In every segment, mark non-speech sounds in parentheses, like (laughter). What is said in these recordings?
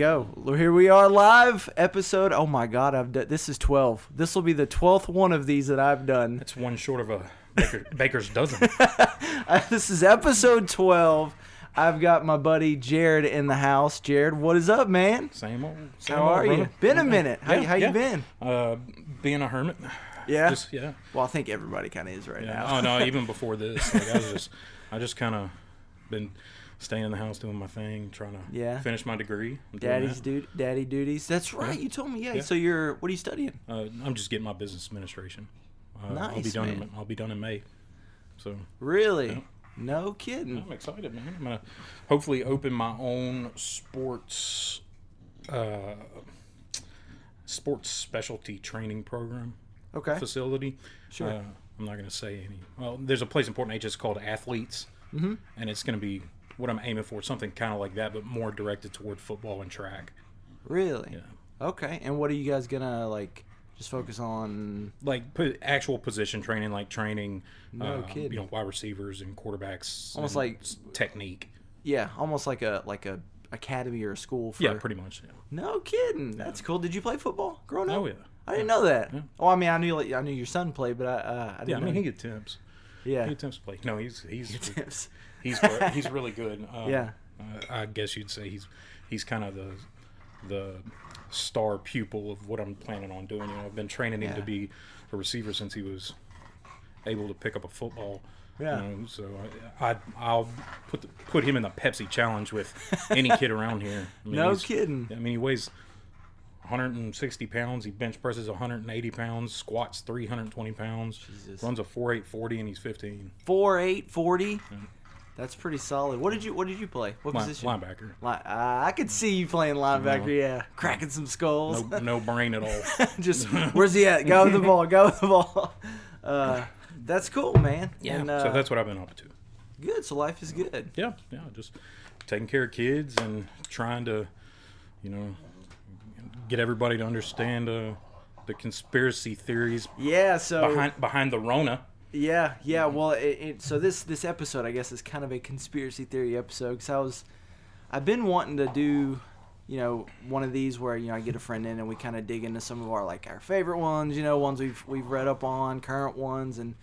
go. Here we are live episode. Oh my god, I've done this is 12. This will be the 12th one of these that I've done. That's one short of a baker, (laughs) baker's dozen. (laughs) Uh, this is episode 12. I've got my buddy Jarrod in the house. Jarrod, what is up, man? Same old. Same How old, are you? Been a minute. How, Yeah, how yeah. you been? Uh, being a hermit. Yeah. Just, yeah. Well, I think everybody kind of is right Yeah. now. Oh no, (laughs) even before this, like I was just, I just kind of been staying in the house doing my thing, trying to Yeah. finish my degree. I'm Daddy's that. du- daddy duties. That's right. You told me. Yeah. Yeah. So you're what are you studying? Uh, I'm just getting my business administration. Uh, I'll be Nice, done. man. In, I'll be done in May. So Really? Yeah. No kidding. I'm excited, man. I'm gonna hopefully open my own sports, uh, sports specialty training program. Okay. facility. Sure. Uh, I'm not going to say any. Well, there's a place in Port Neches called Athletes, Mm-hmm. and it's going to be what I'm aiming for, something kind of like that, but more directed toward football and track. Really? Yeah. Okay. And what are you guys gonna like? Just focus on. Like po- actual position training, like training, No uh, kidding. you know, wide receivers and quarterbacks, Almost and like- technique. Yeah, almost like a like a academy or a school for. Yeah, pretty much. Yeah. No kidding. That's cool. Did you play football growing up? Oh yeah. I didn't know that. Yeah. Oh, I mean, I knew like, I knew your son played, but I uh, I didn't Yeah, I mean, know. he attempts. Yeah. He attempts to play. No, he's he's Tips. (laughs) he's he's (laughs) really good. Um, Yeah. uh, I guess you'd say he's he's kind of the the star pupil of what I'm planning on doing. You know, I've been training him Yeah. to be a receiver since he was able to pick up a football. Yeah. You know, so I, I I'll put the, put him in the Pepsi challenge with any kid (laughs) around here. I mean, No kidding. I mean, he weighs 160 pounds. He bench presses 180 pounds. Squats 320 pounds. Jesus. Runs a 4.840 and he's 15. Four eight forty. That's pretty solid. What did you What did you play? What Line, position? linebacker. Li- uh, I could see you playing linebacker. No. Yeah, cracking some skulls. No, no brain at all. (laughs) Just where's he at? Go with the ball. Go with the ball. Uh, that's cool, man. And, uh, so that's what I've been up to. good. So life is good. Yeah, yeah, just taking care of kids and trying to, you know, get everybody to understand uh, the conspiracy theories Yeah. So behind behind the Rona. Yeah, yeah. Well, it, it, so this this episode, I guess, is kind of a conspiracy theory episode because I was, I've been wanting to do, you know, one of these where you know I get a friend in and we kind of dig into some of our like our favorite ones, you know, ones we've we've read up on, current ones, and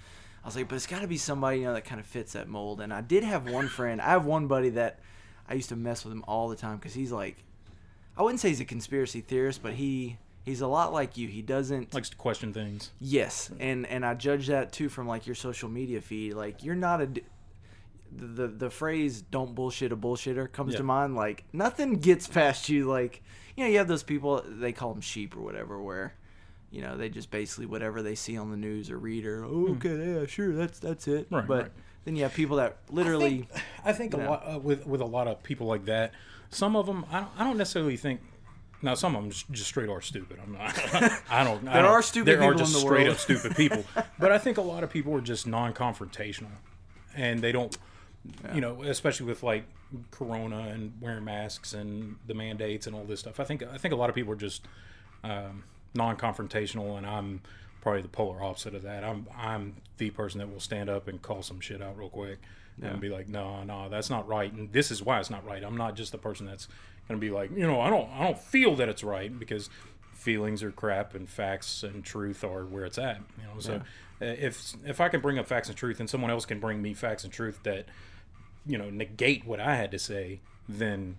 I was like, but it's got to be somebody you know that kind of fits that mold. And I did have one friend. I have one buddy that I used to mess with him all the time because he's like, I wouldn't say he's a conspiracy theorist, but he he's a lot like you. He doesn't Likes to question things. Yes, and and I judge that too from like your social media feed. Like you're not a the the, phrase "don't bullshit a bullshitter" comes Yeah. to mind. Like nothing gets past you. Like you know you have those people they call them sheep or whatever, where you know they just basically whatever they see on the news or read or oh, okay yeah sure that's that's it. Hmm. Right, but right. Then you have people that literally I think a Yeah. lot uh, with with a lot of people like that. Some of them, I don't, I don't necessarily think. Now, some of them just, just straight are stupid. I'm not. (laughs) I don't. I There don't- are stupid There are just in the straight world. up stupid people. (laughs) But I think a lot of people are just non-confrontational, and they don't. You know, especially with like Corona and wearing masks and the mandates and all this stuff. I think I think a lot of people are just um, non-confrontational, and I'm probably the polar opposite of that. I'm I'm the person that will stand up and call some shit out real quick and be like, no, no, that's not right, and this is why it's not right. I'm not just the person that's gonna be like, you know, I don't I don't feel that it's right because feelings are crap and facts and truth are where it's at. You know, so uh if if I can bring up facts and truth, and someone else can bring me facts and truth that you know negate what I had to say, then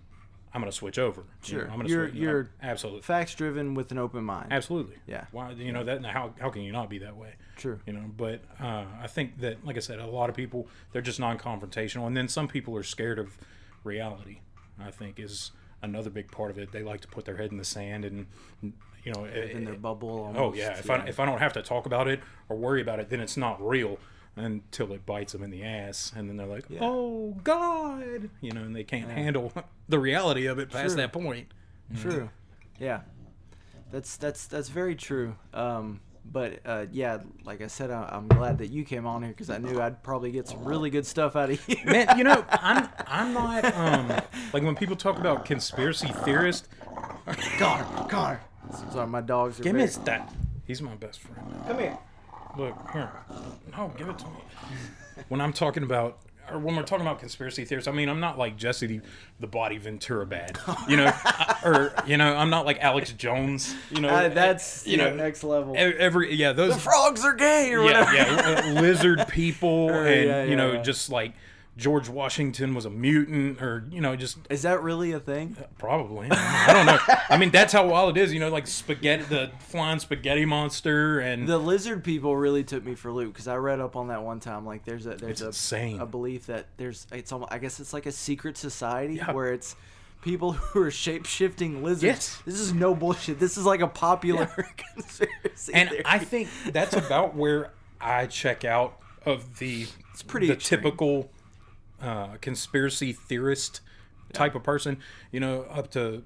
I'm gonna switch over. You Sure. know, I'm gonna You're- switch, you're- absolutely. facts driven with an open mind. Absolutely. Yeah. Why? You know that? How how can you not be that way? True. You know, but uh, I think that, like I said, a lot of people they're just non-confrontational, and then some people are scared of reality. I think is another big part of it. They like to put their head in the sand, and you know, in their bubble. oh yeah, if I if I don't have to talk about it or worry about it, then it's not real until it bites them in the ass, and then they're like, "Oh God," you know, and they can't handle (laughs) the reality of it past True. that point. True. Yeah. That's that's that's very true. Um, but uh, yeah, like I said, I, I'm glad that you came on here because I knew I'd probably get some really good stuff out of you. Man, you know, I'm (laughs) I'm not um like when people talk about conspiracy theorist. Connor, Connor. Sorry, my dogs are. Give me very- that. He's my best friend. Come here. Look here. No, give it to me. When I'm talking about or when we're talking about conspiracy theories, I mean, I'm not like Jesse the, the Body Ventura bad, you know, (laughs) or you know, I'm not like Alex Jones, you know. Uh, that's you know next level. every yeah those the frogs are gay or yeah whatever. yeah uh, lizard people (laughs) Or, and yeah, you know yeah. just like George Washington was a mutant or you know just Is that really a thing? Uh, probably. I don't know. I mean, that's how wild it is. You know, like spaghetti, the flying spaghetti monster, and The lizard people really took me for a loop because I read up on that one time. Like, there's a there's It's a, insane. a belief that there's it's almost I guess it's like a secret society Yeah. where it's people (laughs) who are shape shifting lizards. Yes. This is no bullshit. This is like a popular (laughs) conspiracy. and theory. I think that's about where I check out of the it's pretty the extreme. typical uh, conspiracy theorist type of person. You know, up to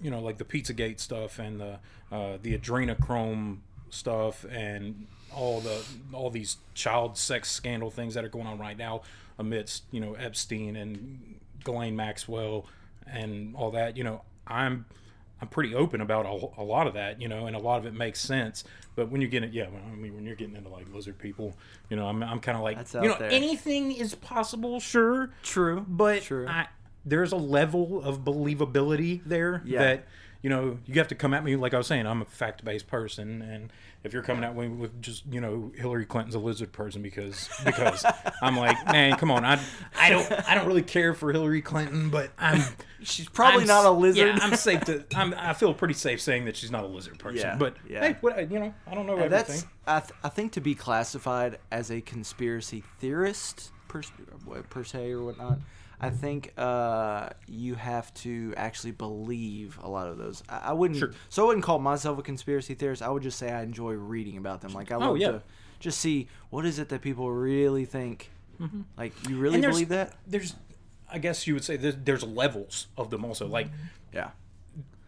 you know like the Pizzagate stuff and the uh, the adrenochrome stuff and all the all these child sex scandal things that are going on right now amidst you know Epstein and Ghislaine Maxwell and all that. You know, I'm I'm pretty open about a, a lot of that, you know, and a lot of it makes sense. But when you get it, yeah, I mean, when you're getting into like lizard people, you know, I'm, I'm kind of like, That's you know, there. anything is possible, sure, true, but true. I, there's a level of believability there Yeah. that you know you have to come at me like I was saying. I'm a fact based person, and if you're coming at me with just you know Hillary Clinton's a lizard person because because (laughs) I'm like, man, come on, I I don't I don't really care for Hillary Clinton, but I'm (laughs) She's probably I'm not a lizard. Yeah, I'm safe (laughs) to. I'm, I feel pretty safe saying that she's not a lizard person. Yeah, but yeah. hey, what you know, I don't know uh, And everything. that's I, th- I think to be classified as a conspiracy theorist per, per se or whatnot i think uh, you have to actually believe a lot of those i, I wouldn't Sure. so i wouldn't call myself a conspiracy theorist i would just say i enjoy reading about them like i love Oh, yeah. to just see what is it that people really think like you really Mm-hmm. Believe that There's, I guess you would say there's, there's levels of them also. Like yeah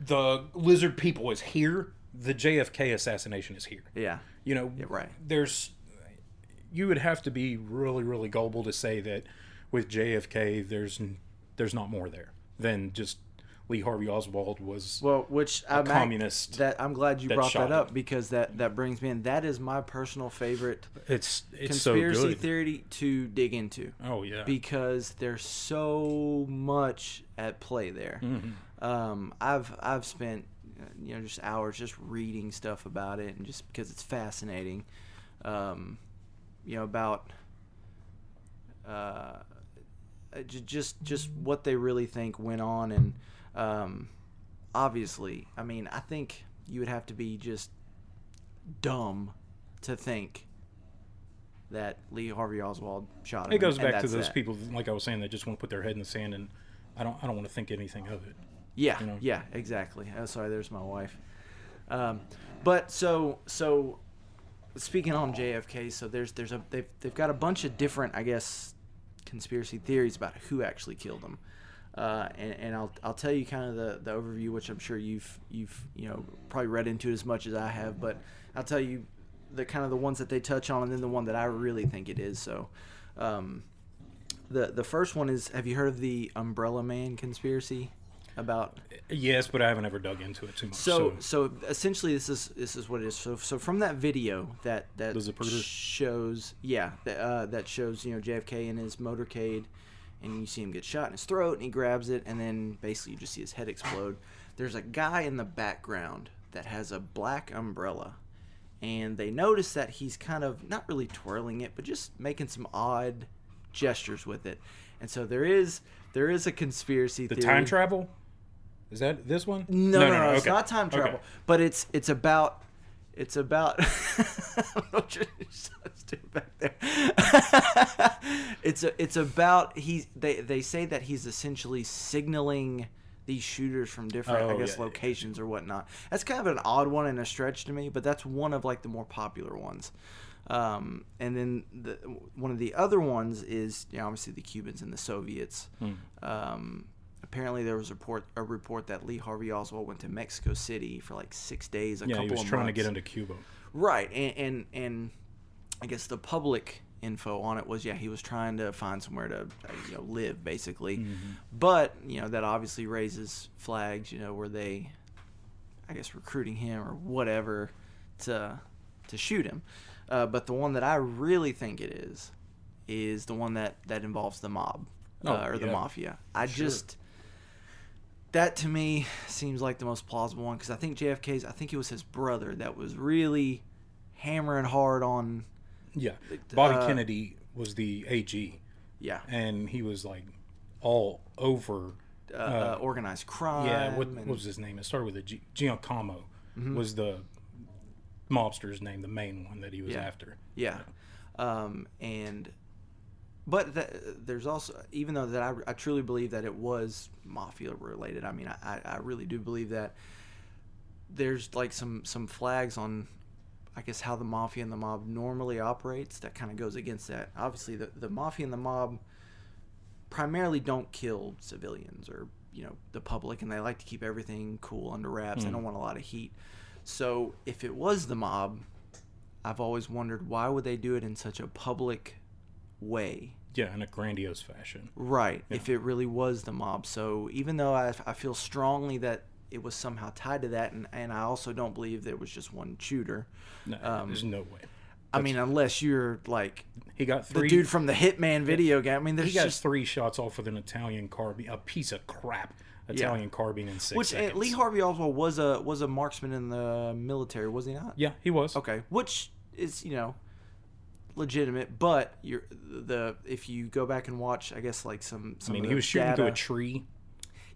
the lizard people is here. The JFK assassination is here. yeah You know, right. There's, you would have to be really, really gullible to say that with JFK, there's there's not more there than just Lee Harvey Oswald was. Well, which I'm act- communist that I'm glad you that brought that up him. because that that brings me in. That is my personal favorite it's it's so conspiracy good. theory to dig into Oh yeah. because there's so much at play there. Mm-hmm. Um, I've I've spent you know just hours just reading stuff about it and just because it's fascinating. Um, you know about uh, just just what they really think went on and um, obviously I mean I think you would have to be just dumb to think that Lee Harvey Oswald shot him. It goes back to those that. people, like I was saying, that just want to put their head in the sand, and I don't, I don't want to think anything of it. Yeah, you know? yeah, exactly. Oh, sorry, there's my wife. Um, but so so speaking on JFK, so there's there's a they've they've got a bunch of different I guess conspiracy theories about who actually killed him. Uh, and, and I'll, I'll tell you kind of the, the overview, which I'm sure you've you've you know probably read into it as much as I have, but I'll tell you the kind of the ones that they touch on, and then the one that I really think it is. So, um, the the first one is Have you heard of the Umbrella Man conspiracy about Yes, but I haven't ever dug into it too much. so, So, so essentially, this is this is what it is. So, so from that video that that shows, yeah, that, uh, that shows you know JFK in his motorcade, and you see him get shot in his throat, and he grabs it, and then basically you just see his head explode. There's a guy in the background that has a black umbrella, and they notice that he's kind of not really twirling it, but just making some odd gestures with it. And so there is there is a conspiracy theory. the theory. time travel is that this one? No, no, no, it's okay. not time travel. Okay. But it's it's about it's about. Don't know what your son's doing back there. it's a, it's about he's they they say that he's essentially signaling these shooters from different I Oh, guess yeah, yeah, locations or whatnot. That's kind of an odd one and a stretch to me, but that's one of like the more popular ones. Um, and then the one of the other ones is you know, obviously the Cubans and the Soviets. Um, apparently, there was a report a report that Lee Harvey Oswald went to Mexico City for like six days. A Yeah, couple he was of trying to get into Cuba. Right, and, and and I guess the public info on it was yeah he was trying to find somewhere to uh, you know live basically, Mm-hmm. but you know that obviously raises flags. You know were they, I guess recruiting him or whatever to to shoot him. Uh, but the one that I really think it is is the one that that involves the mob Oh, uh, or the mafia. I Sure. just that to me seems like the most plausible one because I think JFK's. I think it was his brother that was really hammering hard on. Yeah, Bobby uh, Kennedy was the AG, Yeah, and he was like all over. uh, uh, organized crime. Yeah, what, and- what was his name? It started with a G. Giacomo Mm-hmm. was the mobster's name, the main one that he was Yeah. after. Yeah, um, and but that, there's also even though that I, I truly believe that it was mafia related. I mean, I, I I really do believe that there's like some some flags on. I guess how the mafia and the mob normally operates that kind of goes against that. Obviously, the the mafia and the mob primarily don't kill civilians or you know the public, and they like to keep everything cool under wraps. They hmm. don't want a lot of heat. So if it was the mob, I've always wondered why would they do it in such a public way? Yeah, in a grandiose fashion. Right. If it really was the mob. So even though I, I feel strongly that it was somehow tied to that, and, and I also don't believe there was just one shooter. No, Um, there's no way. I mean, unless you're like He got three, the dude from the Hitman video game. I mean, there's he got just three shots off with an Italian carbine, a piece of crap Italian carbine in six which uh, seconds. Lee Harvey Oswald was a was a marksman in the military, was he not? yeah, he was. Okay, which is you know legitimate, but you're the if you go back and watch, I guess like some. I mean, he was shooting data, through a tree,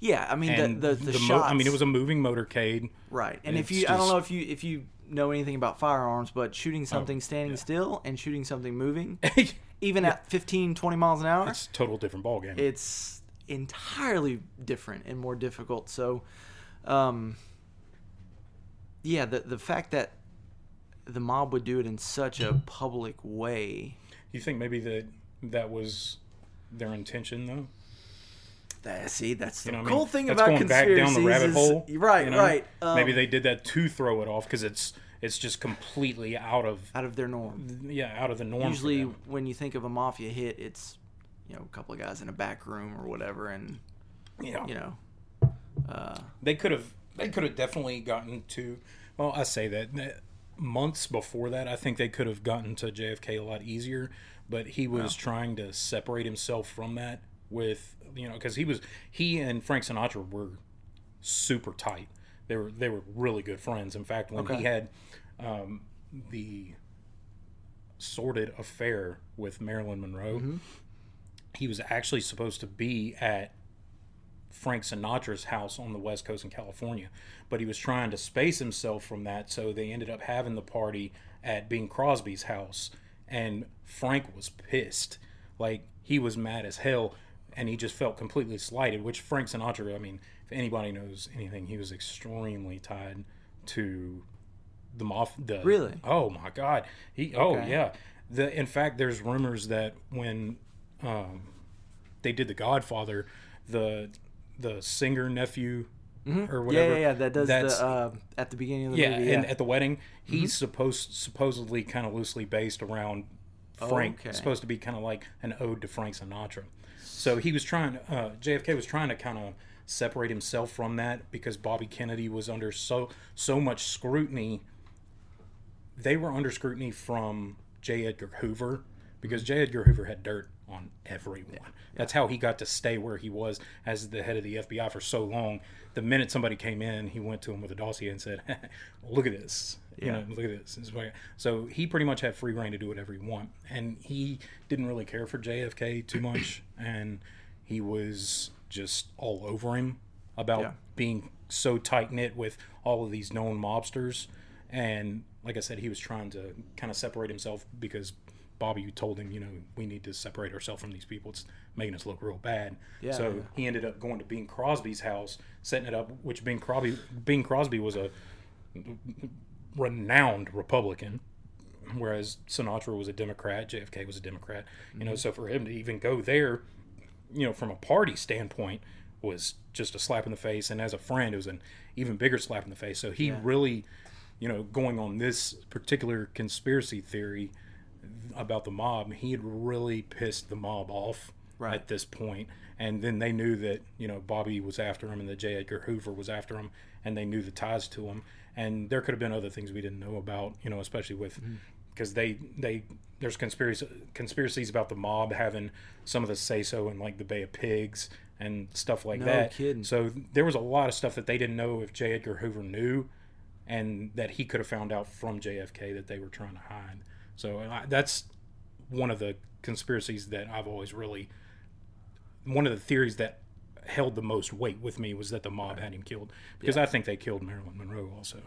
Yeah, I mean and the the, the, mo- I mean, it was a moving motorcade. right, and if it's you, I don't know if you if you know anything about firearms, but shooting something standing yeah. still and shooting something moving, (laughs) even at 15, 20 miles an hour, it's a total different ballgame. it's entirely different and more difficult. So, um, yeah, the the fact that the mob would do it in such a public way. you think maybe that that was their intention, though? That, see, that's the You know, what I cool mean? thing That's about going back conspiracies. down the rabbit is- hole. right, you know? right. Um, maybe they did that to throw it off because it's it's just completely out of out of their norm. yeah out of the norm. Usually, when you think of a mafia hit, it's you know a couple of guys in a back room or whatever, and yeah, you know, uh, they could have they could have definitely gotten to well i say that months before that i think they could have gotten to jfk a lot easier but he was trying to separate himself from that with you know because he was he and frank sinatra were super tight. They were they were really good friends. In fact when Okay. he had um, the sordid affair with marilyn monroe he was actually supposed to be at Frank Sinatra's house on the West Coast in California, but he was trying to space himself from that, so they ended up having the party at Bing Crosby's house, and Frank was pissed, like he was mad as hell, and he just felt completely slighted. Which Frank Sinatra, I mean, if anybody knows anything, he was extremely tied to the moth. The Really? Oh my God, he. Oh Okay. yeah. The in fact, there's rumors that when um, they did The Godfather, the the singer nephew or Mm-hmm. yeah, whatever. yeah, yeah, that does that's- the uh, at the beginning of the yeah, movie. and at the wedding, he's supposed supposedly kind of loosely based around Frank. Okay. Supposed to be kind of like an ode to Frank Sinatra. So he was trying. Uh, JFK was trying to kind of separate himself from that because Bobby Kennedy was under so so much scrutiny. They were under scrutiny from J. Edgar Hoover because J. Edgar Hoover had dirt on everyone. That's how he got to stay where he was as the head of the FBI for so long. The minute somebody came in, he went to him with a dossier and said, (laughs) "Look at this. You Yeah. know, look at this." So he pretty much had free reign to do whatever he want, and he didn't really care for JFK too much, (coughs) and he was just all over him about Yeah. being so tight knit with all of these known mobsters. And like I said, he was trying to kind of separate himself because Bobby you told him, you know, we need to separate ourselves from these people. It's making us look real bad. Yeah, so yeah. he ended up going to Bing Crosby's house, setting it up, which Bing Crosby, Bing Crosby was a renowned Republican, whereas Sinatra was a Democrat, JFK was a Democrat. You Mm-hmm. know, so for him to even go there, you know, from a party standpoint, was just a slap in the face, and as a friend, it was an even bigger slap in the face. So he Yeah. really, you know, going on this particular conspiracy theory about the mob, he had really pissed the mob off Right. at this point. And then they knew that, you know, Bobby was after him and that J. Edgar Hoover was after him, and they knew the ties to him. And there could have been other things we didn't know about, you know, especially with Mm-hmm. because they they there's conspiracy conspiracies about the mob having some of the say so in like the Bay of Pigs and stuff like No that. kidding. So there was a lot of stuff that they didn't know if J. Edgar Hoover knew, and that he could have found out from JFK that they were trying to hide. So I, that's one of the conspiracies that I've always really one of the theories that held the most weight with me was that the mob had him killed because I think they killed Marilyn Monroe also.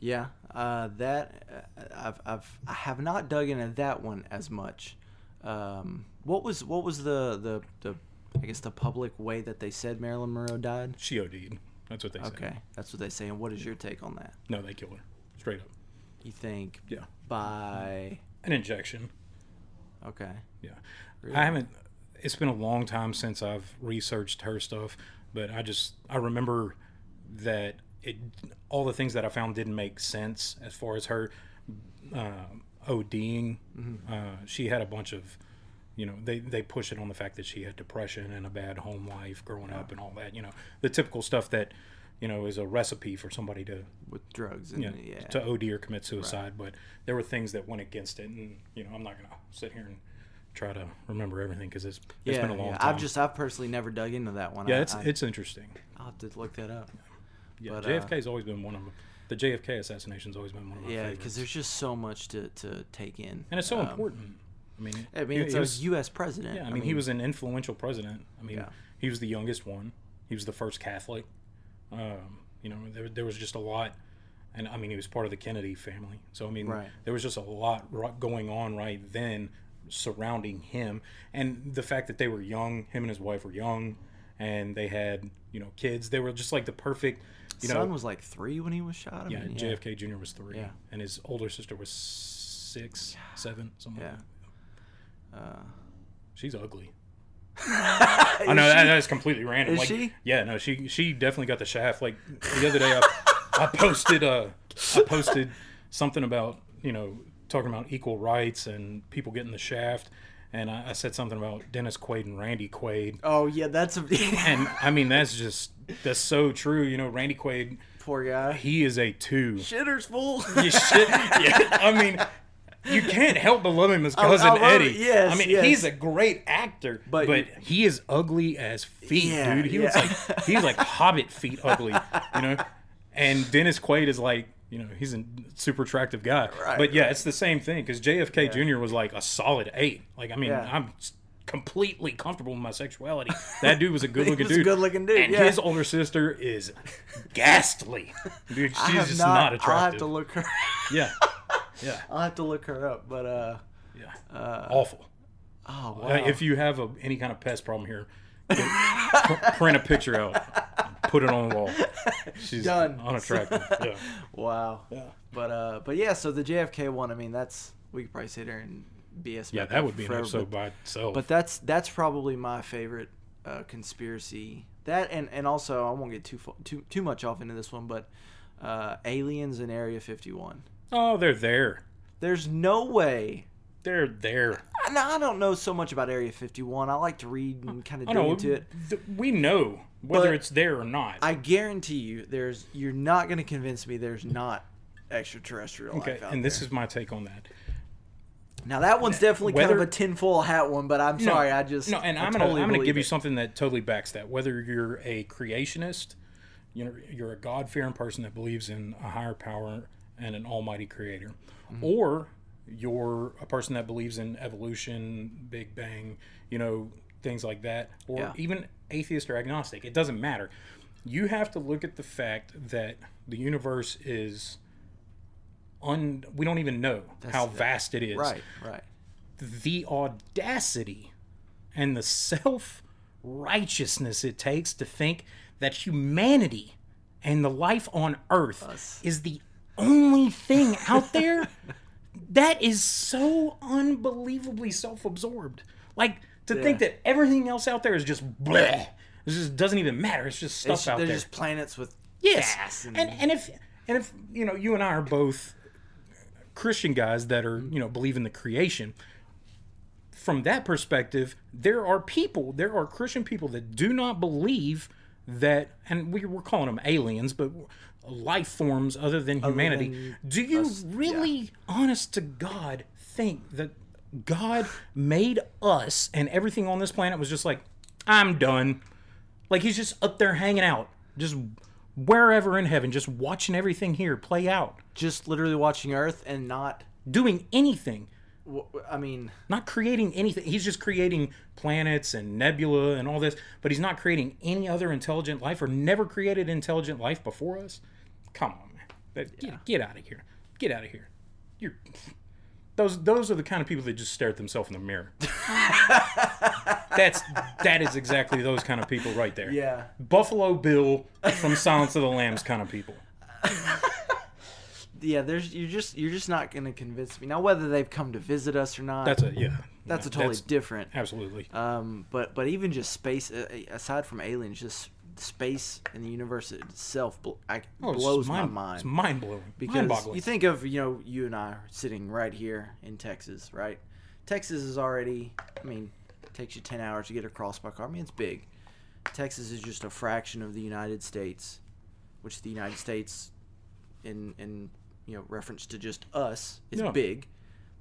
Yeah, uh, that uh, I've I've I have not dug into that one as much. Um, what was what was the, the the I guess the public way that they said Marilyn Monroe died? She OD'd. That's what they said. Okay, that's what they say. And what is your take on that? No, they killed her straight up. You think Yeah, by an injection. okay, Yeah, Really? I haven't. It's been a long time since I've researched her stuff, but I just I remember that it all the things that I found didn't make sense as far as her uh, ODing. Uh, she had a bunch of, you know, they they push it on the fact that she had depression and a bad home life growing up and all that. You know, the typical stuff that you know is a recipe for somebody to with drugs and yeah, yeah, to OD or commit suicide. But there were things that went against it, and you know, I'm not gonna sit here and try to remember everything because it's it's yeah, been a long yeah. time. I've just I've personally never dug into that one. yeah, I, it's I, it's interesting. I'll have to look that up. Yeah, but, uh, JFK's always been one of them. the JFK assassination's always been one of my Yeah, because there's just so much to, to take in, and it's so Um, important. I mean, I mean, it's he a was- U.S. president. Yeah, I mean, he was an influential president. I mean, Yeah. he was the youngest one. He was the first Catholic. Um, you know, there, there was just a lot, and I mean, he was part of the Kennedy family. So I mean, Right. there was just a lot going on right then surrounding him, and the fact that they were young, him and his wife were young, and they had you know kids. They were just like the perfect, you son know. was like three when he was shot. I yeah, mean, JFK Jr. was three, Yeah. and his older sister was six, seven, something. Yeah. Like that. Uh, She's ugly. I know that, that's completely random. Is like, she? Yeah, no, she she definitely got the shaft. Like the other day, I, I posted uh I posted something about you know talking about equal rights and people getting the shaft, and I, I said something about Dennis Quaid and Randy Quaid, oh yeah, that's a (laughs) and I mean that's just that's so true. You know, Randy Quaid, poor guy. he is a two. Shitter's full. (laughs) You shit. Yeah, I mean. You can't help but love him as cousin (laughs) I love Eddie. it. Yes, I mean yes. he's a great actor, But- but, he is ugly as feet, Yeah, dude. He was yeah. like he's like (laughs) Hobbit feet ugly, you know. And Dennis Quaid is like, you know, he's a super attractive guy. Right, but yeah, right. it's the same thing because JFK Jr. was like a solid eight. Like I mean, Yeah. I'm completely comfortable with my sexuality. That dude was a good looking (laughs) dude. good-looking dude, And yeah. his older sister is ghastly, (laughs) dude. She's just not, not, I'll have to look her. Yeah, (laughs) yeah, I'll have to look her up. But uh, yeah. uh Awful. oh wow. Uh, If you have a, any kind of pest problem here, get- print a picture out, put it on the wall. She's Done. unattractive. Yeah. wow. Yeah. But uh, but yeah. So the JFK one. I mean, that's we could probably sit here and BS. Yeah, that would be an episode but- by itself. But that's that's probably my favorite uh, conspiracy. That and and also I won't get too too too much off into this one, but uh, aliens in Area 51. oh, they're there. There's no way. They're there. I, I don't know so much about Area 51. I like to read and kind of dig know. into it. th- we know whether But it's there or not. I guarantee you, there's you're not going to convince me there's not extraterrestrial okay, life out and this is my take on that. Now that one's definitely kind of a tinfoil hat one, but I'm sorry, I just no, and I I'm gonna totally I'm gonna believe give you something that totally backs that. Whether you're a creationist, you know, you're a God fearing person that believes in a higher power and an almighty creator, Mm-hmm. or you're a person that believes in evolution, Big Bang, you know, things like that, or Yeah. even atheist or agnostic. It doesn't matter. You have to look at the fact that the universe is un. We don't even know how vast it is Right, right. the audacity and the self righteousness it takes to think that humanity and the life on earth Us. is the only thing out there (laughs) that is so unbelievably self-absorbed like to think that everything else out there is just bleh it just doesn't even matter it's just stuff It's, out they're there just planets with Yes, gas and, and- and if and if you know you and I are both Christian guys that are mm-hmm. you know believe in the creation. From that perspective, there are people, there are Christian people that do not believe that, and we we're calling them aliens, but life forms other than humanity. than do you us, really, honest to God, think that God made us and everything on this planet was just like, I'm done. Like he's just up there hanging out, just wherever in heaven, just watching everything here play out, Just literally watching Earth and not. doing anything, I mean, not creating anything. He's just creating planets and nebula and all this, but he's not creating any other intelligent life or never created intelligent life before us. Come on, man. Get, get out of here. Get out of here. You're those those are the kind of people that just stare at themselves in the mirror. (laughs) (laughs) That's that is exactly those kind of people right there. yeah. Buffalo Bill from Silence of the Lambs kind of people. Yeah, there's you're just you're just not gonna convince me now whether they've come to visit us or not. That's a yeah. that's yeah, a totally different. absolutely. Um, but but even just space, uh, aside from aliens, just space and the universe itself bl- I, Oh, it's blows my mind- mind. It's mind blowing. because you think of you know you and I are sitting right here in Texas, right? Texas is already, I mean, it takes you ten hours to get across by car. I mean, it's big. Texas is just a fraction of the United States, which the United States, in in you know reference to just us, is Yeah. big.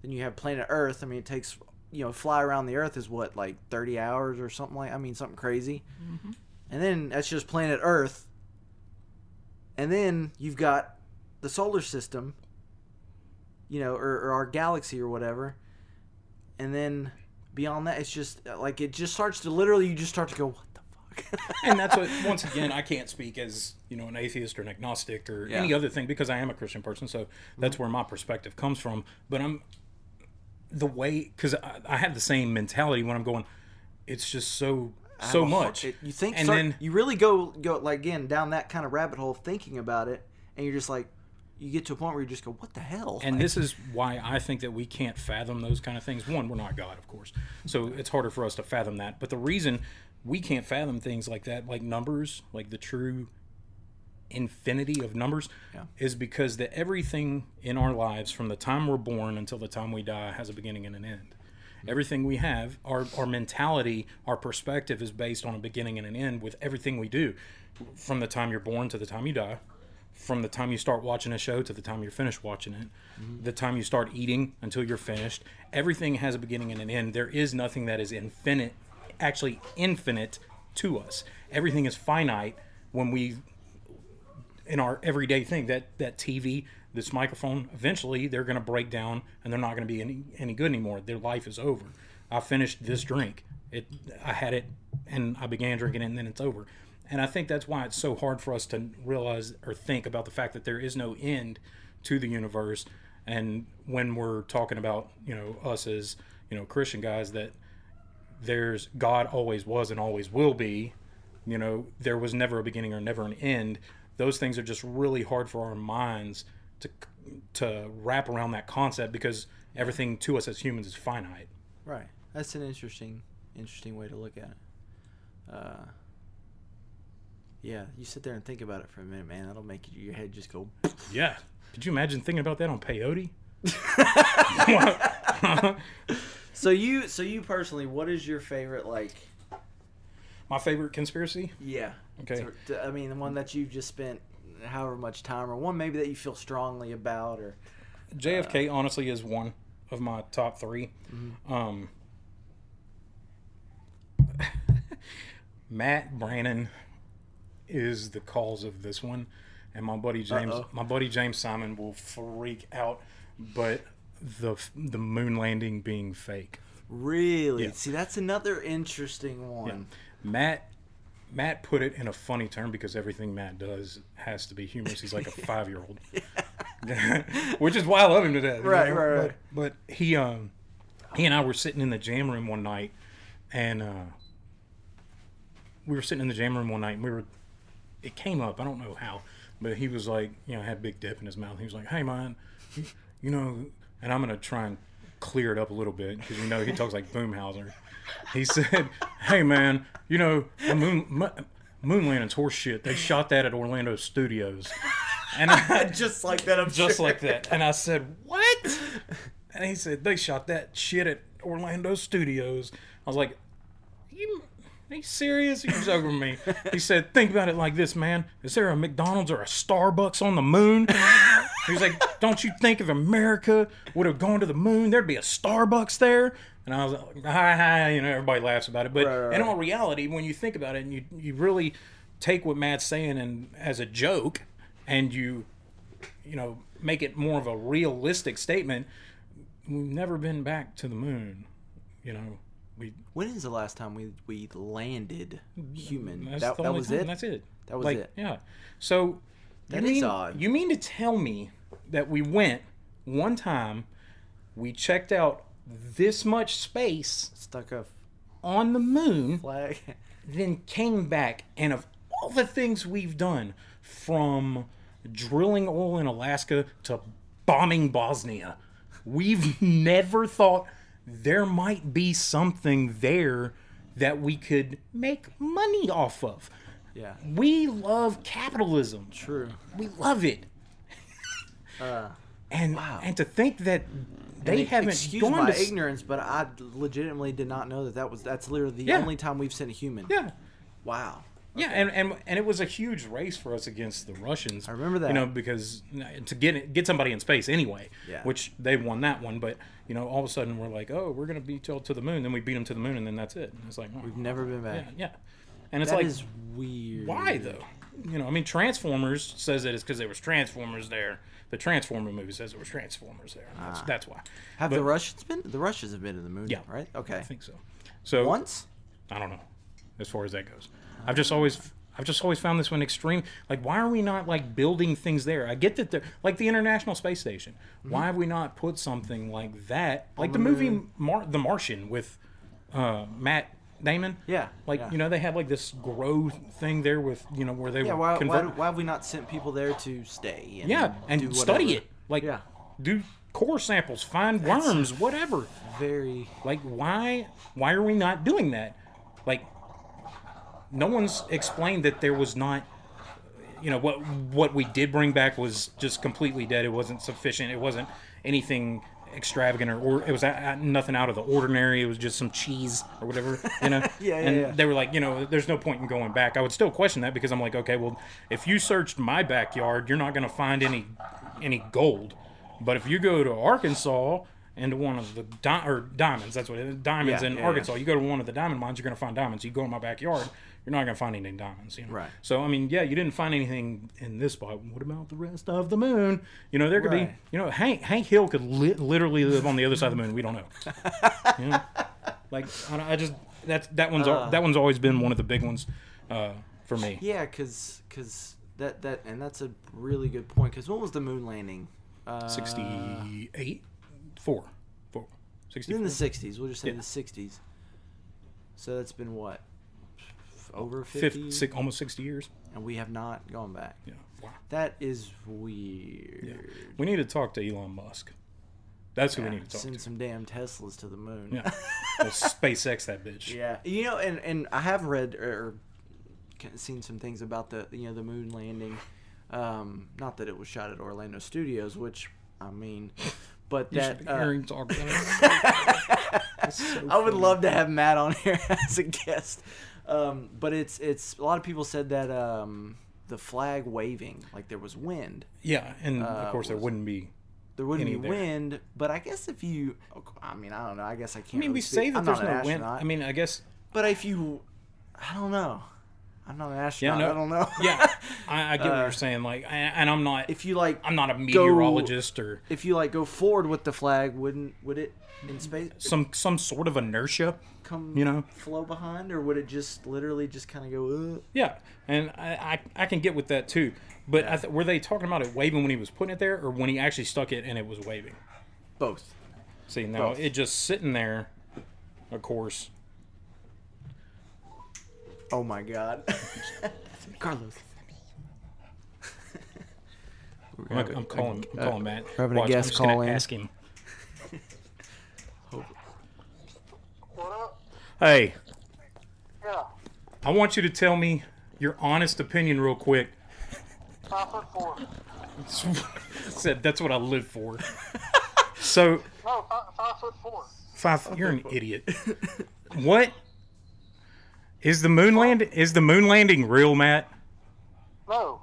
Then you have planet Earth. I mean, it takes you know fly around the Earth is what like thirty hours or something like. I mean, something crazy. Mm-hmm. And then that's just planet Earth. And then you've got the solar system, you know, or, or our galaxy or whatever. And then beyond that, it's just uh, like it just starts to literally, you just start to go, what the fuck? (laughs) and that's what once again I can't speak as you know an atheist or an agnostic or Yeah. any other thing because I am a Christian person, so that's Mm-hmm. where my perspective comes from. But I'm the way because I, I have the same mentality when I'm going. It's just so so much, it- you think, and start- then you really go go like again down that kind of rabbit hole thinking about it, and you're just like, you get to a point where you just go, what the hell? and Like, this is why I think that we can't fathom those kind of things. One, we're not God, of course, so it's harder for us to fathom that. But the reason we can't fathom things like that, like numbers, like the true infinity of numbers, Yeah. is because that everything in our lives, from the time we're born until the time we die, has a beginning and an end. Everything we have, our, our mentality, our perspective is based on a beginning and an end with everything we do. From the time you're born to the time you die, from the time you start watching a show to the time you're finished watching it, mm-hmm. the time you start eating until you're finished, everything has a beginning and an end. There is nothing that is infinite, actually infinite to us. Everything is finite when we in our everyday thing that that TV, this microphone, eventually they're going to break down and they're not going to be any any good anymore. Their life is over. I finished this drink. It I had it and I began drinking it and then it's over. And I think that's why it's so hard for us to realize or think about the fact that there is no end to the universe. And when we're talking about, you know, us as, you know, Christian guys that there's God always was and always will be. You know, there was never a beginning or never an end. Those things are just really hard for our minds to to wrap around that concept because everything to us as humans is finite. right. That's an interesting, interesting way to look at it. Uh, yeah, you sit there and think about it for a minute, man. That'll make you, your head just go. (laughs) Yeah. Could you imagine thinking about that on peyote? (laughs) (laughs) So you, so you personally, what is your favorite like? My favorite conspiracy? Yeah. Okay. I mean, the one that you've just spent however much time, or one maybe that you feel strongly about, or JFK honestly is one of my top 3 Mm-hmm. Um, (laughs) Matt Brannon is the cause of this one, and my buddy James, Uh-oh. my buddy James Simon will freak out. But the the moon landing being fake, really, Yeah. see, that's another interesting one. Matt. Matt put it in a funny term because everything Matt does has to be humorous. He's like a (laughs) five year old, (laughs) which is why I love him to death. Right, know? right, right. But, but he, um, he and I were sitting in the jam room one night, and uh, we were sitting in the jam room one night, and we were. It came up. I don't know how, but he was like, you know, had big dip in his mouth. He was like, "Hey, man, you, you know," and I'm gonna try and clear it up a little bit because you know he talks like Boomhauser. He said, "Hey, man, you know the moon." Mo- Moon landing's horse shit. They shot that at Orlando Studios, and I, (laughs) just like that, I'm just sure. like that. And I said, "What?" And he said, "They shot that shit at Orlando Studios." I was like, "You, are you serious? You're joking with me?" He said, "Think about it like this, man. Is there a McDonald's or a Starbucks on the moon?" He was like, "Don't you think if America would have gone to the moon, there'd be a Starbucks there?" And I was like, "Hi, hi," you know, everybody laughs about it, but Right, right, in all reality, when you think about it, and you you really take what Matt's saying and as a joke, and you you know make it more of a realistic statement, we've never been back to the moon. You know, we When is the last time we we landed human? that's that that was time. it. That's it. That was like, it. Yeah. So That you is mean, odd. You mean to tell me that we went one time, we checked out this much space Stuck a on the moon, flag. (laughs) then came back, and of all the things we've done, from drilling oil in Alaska to bombing Bosnia, we've (laughs) never thought there might be something there that we could make money off of. Yeah. We love capitalism. True. We love it. Uh, And Wow. and to think that they and haven't excuse my to ignorance, but I legitimately did not know that that was that's literally the Yeah. only time we've sent a human. Yeah. Wow. Yeah, and, and and it was a huge race for us against the Russians. I remember that. You know, because to get get somebody in space anyway, Yeah. which they won that one. But you know, all of a sudden we're like, oh, we're gonna beat y'all to the moon. Then we beat them to the moon, and then that's it. And it's like, oh, We've never been yeah, back. yeah. And it's That like, is weird. why though? You know, I mean, Transformers says that it's because there was Transformers there. The Transformer movie says there was Transformers there. That's, that's why. Have But- the Russians been? The Russians have been to the moon. Yeah. Right. Okay. I think so. So Once. I don't know, as far as that goes. I've just always, I've just always found this one extreme. Like, why are we not like building things there? I get that they're like the International Space Station. Why have we not put something like that, like the, movie. Mar- The Martian with uh, Matt Damon? Yeah. Like yeah. you know, they have like this grow thing there with you know where they Yeah. were Why, why, why have we not sent people there to stay? And yeah, do and study it. Like, Yeah. do core samples, find worms, whatever. Very. Like why why are we not doing that? Like no one's explained that there was not you know what what we did bring back was just completely dead. It wasn't sufficient. It wasn't anything extravagant or, or it was a, a- nothing out of the ordinary. It was just some cheese or whatever, you know. (laughs) Yeah, yeah, and yeah. they were like, you know, there's no point in going back. I would still question that because I'm like, okay, well, if you searched my backyard, you're not going to find any any gold. But if you go to Arkansas and to one of the di- or diamonds, that's what it is, diamonds Yeah, in yeah, yeah. Arkansas, you go to one of the diamond mines, you're going to find diamonds. You go in my backyard, you're not going to find any diamonds. You know? Right. So I mean, yeah, you didn't find anything in this spot. What about the rest of the moon? You know, there could Right. be. You know, Hank Hank Hill could li- literally live on the other side of the moon. We don't know. (laughs) You know? Like I, I just that's that one's Uh. that one's always been one of the big ones uh, for me. Yeah, cause cause that that and that's a really good point. Cause when was the moon landing? Uh, 68 4 4 64 in the '60s. We'll just say Yeah. the '60s. So that's been what? F- Over 50, 50, six, almost 60 years and we have not gone back. yeah wow That is weird. we need to talk to elon musk that's who we need to talk send to some damn Teslas to the moon. yeah (laughs) We'll spacex that bitch Yeah, you know, and and I have read or seen some things about the you know the moon landing. Um, not that it was shot at Orlando Studios, which I mean, but you that be uh, hearing talk about it. (laughs) So I would love to have Matt on here (laughs) as a guest. Um, but it's it's a lot of people said that um, the flag waving like there was wind. yeah and uh, of course there wouldn't be There wouldn't be there. wind, but I guess if you, I mean, I don't know. I guess I can't. i mean really we speak. say that I'm there's no an wind i mean i guess But if you, I don't know. I'm not an yeah astronaut. no, I don't know. yeah (laughs) I, I get what Uh, you're saying like and i'm not if you like, i'm not a meteorologist or if you like go forward with the flag, wouldn't would it in space some some sort of inertia come you know flow behind, or would it just literally just kind of go? Uh? Yeah, and I, I, I can get with that too. But I th- were they talking about it waving when he was putting it there, or when he actually stuck it and it was waving? Both. See, now Both. it just sitting there, of course. Oh my God, Carlos. I'm, I'm calling, I'm calling Matt. we're having a guest I'm just gonna call in. Ask him. What up? Hey, Yeah, I want you to tell me your honest opinion real quick. five foot four. Said that's what I live for. So No, five, five foot four. five, you're an idiot. What is the moon land? Is the moon landing real, Matt? No,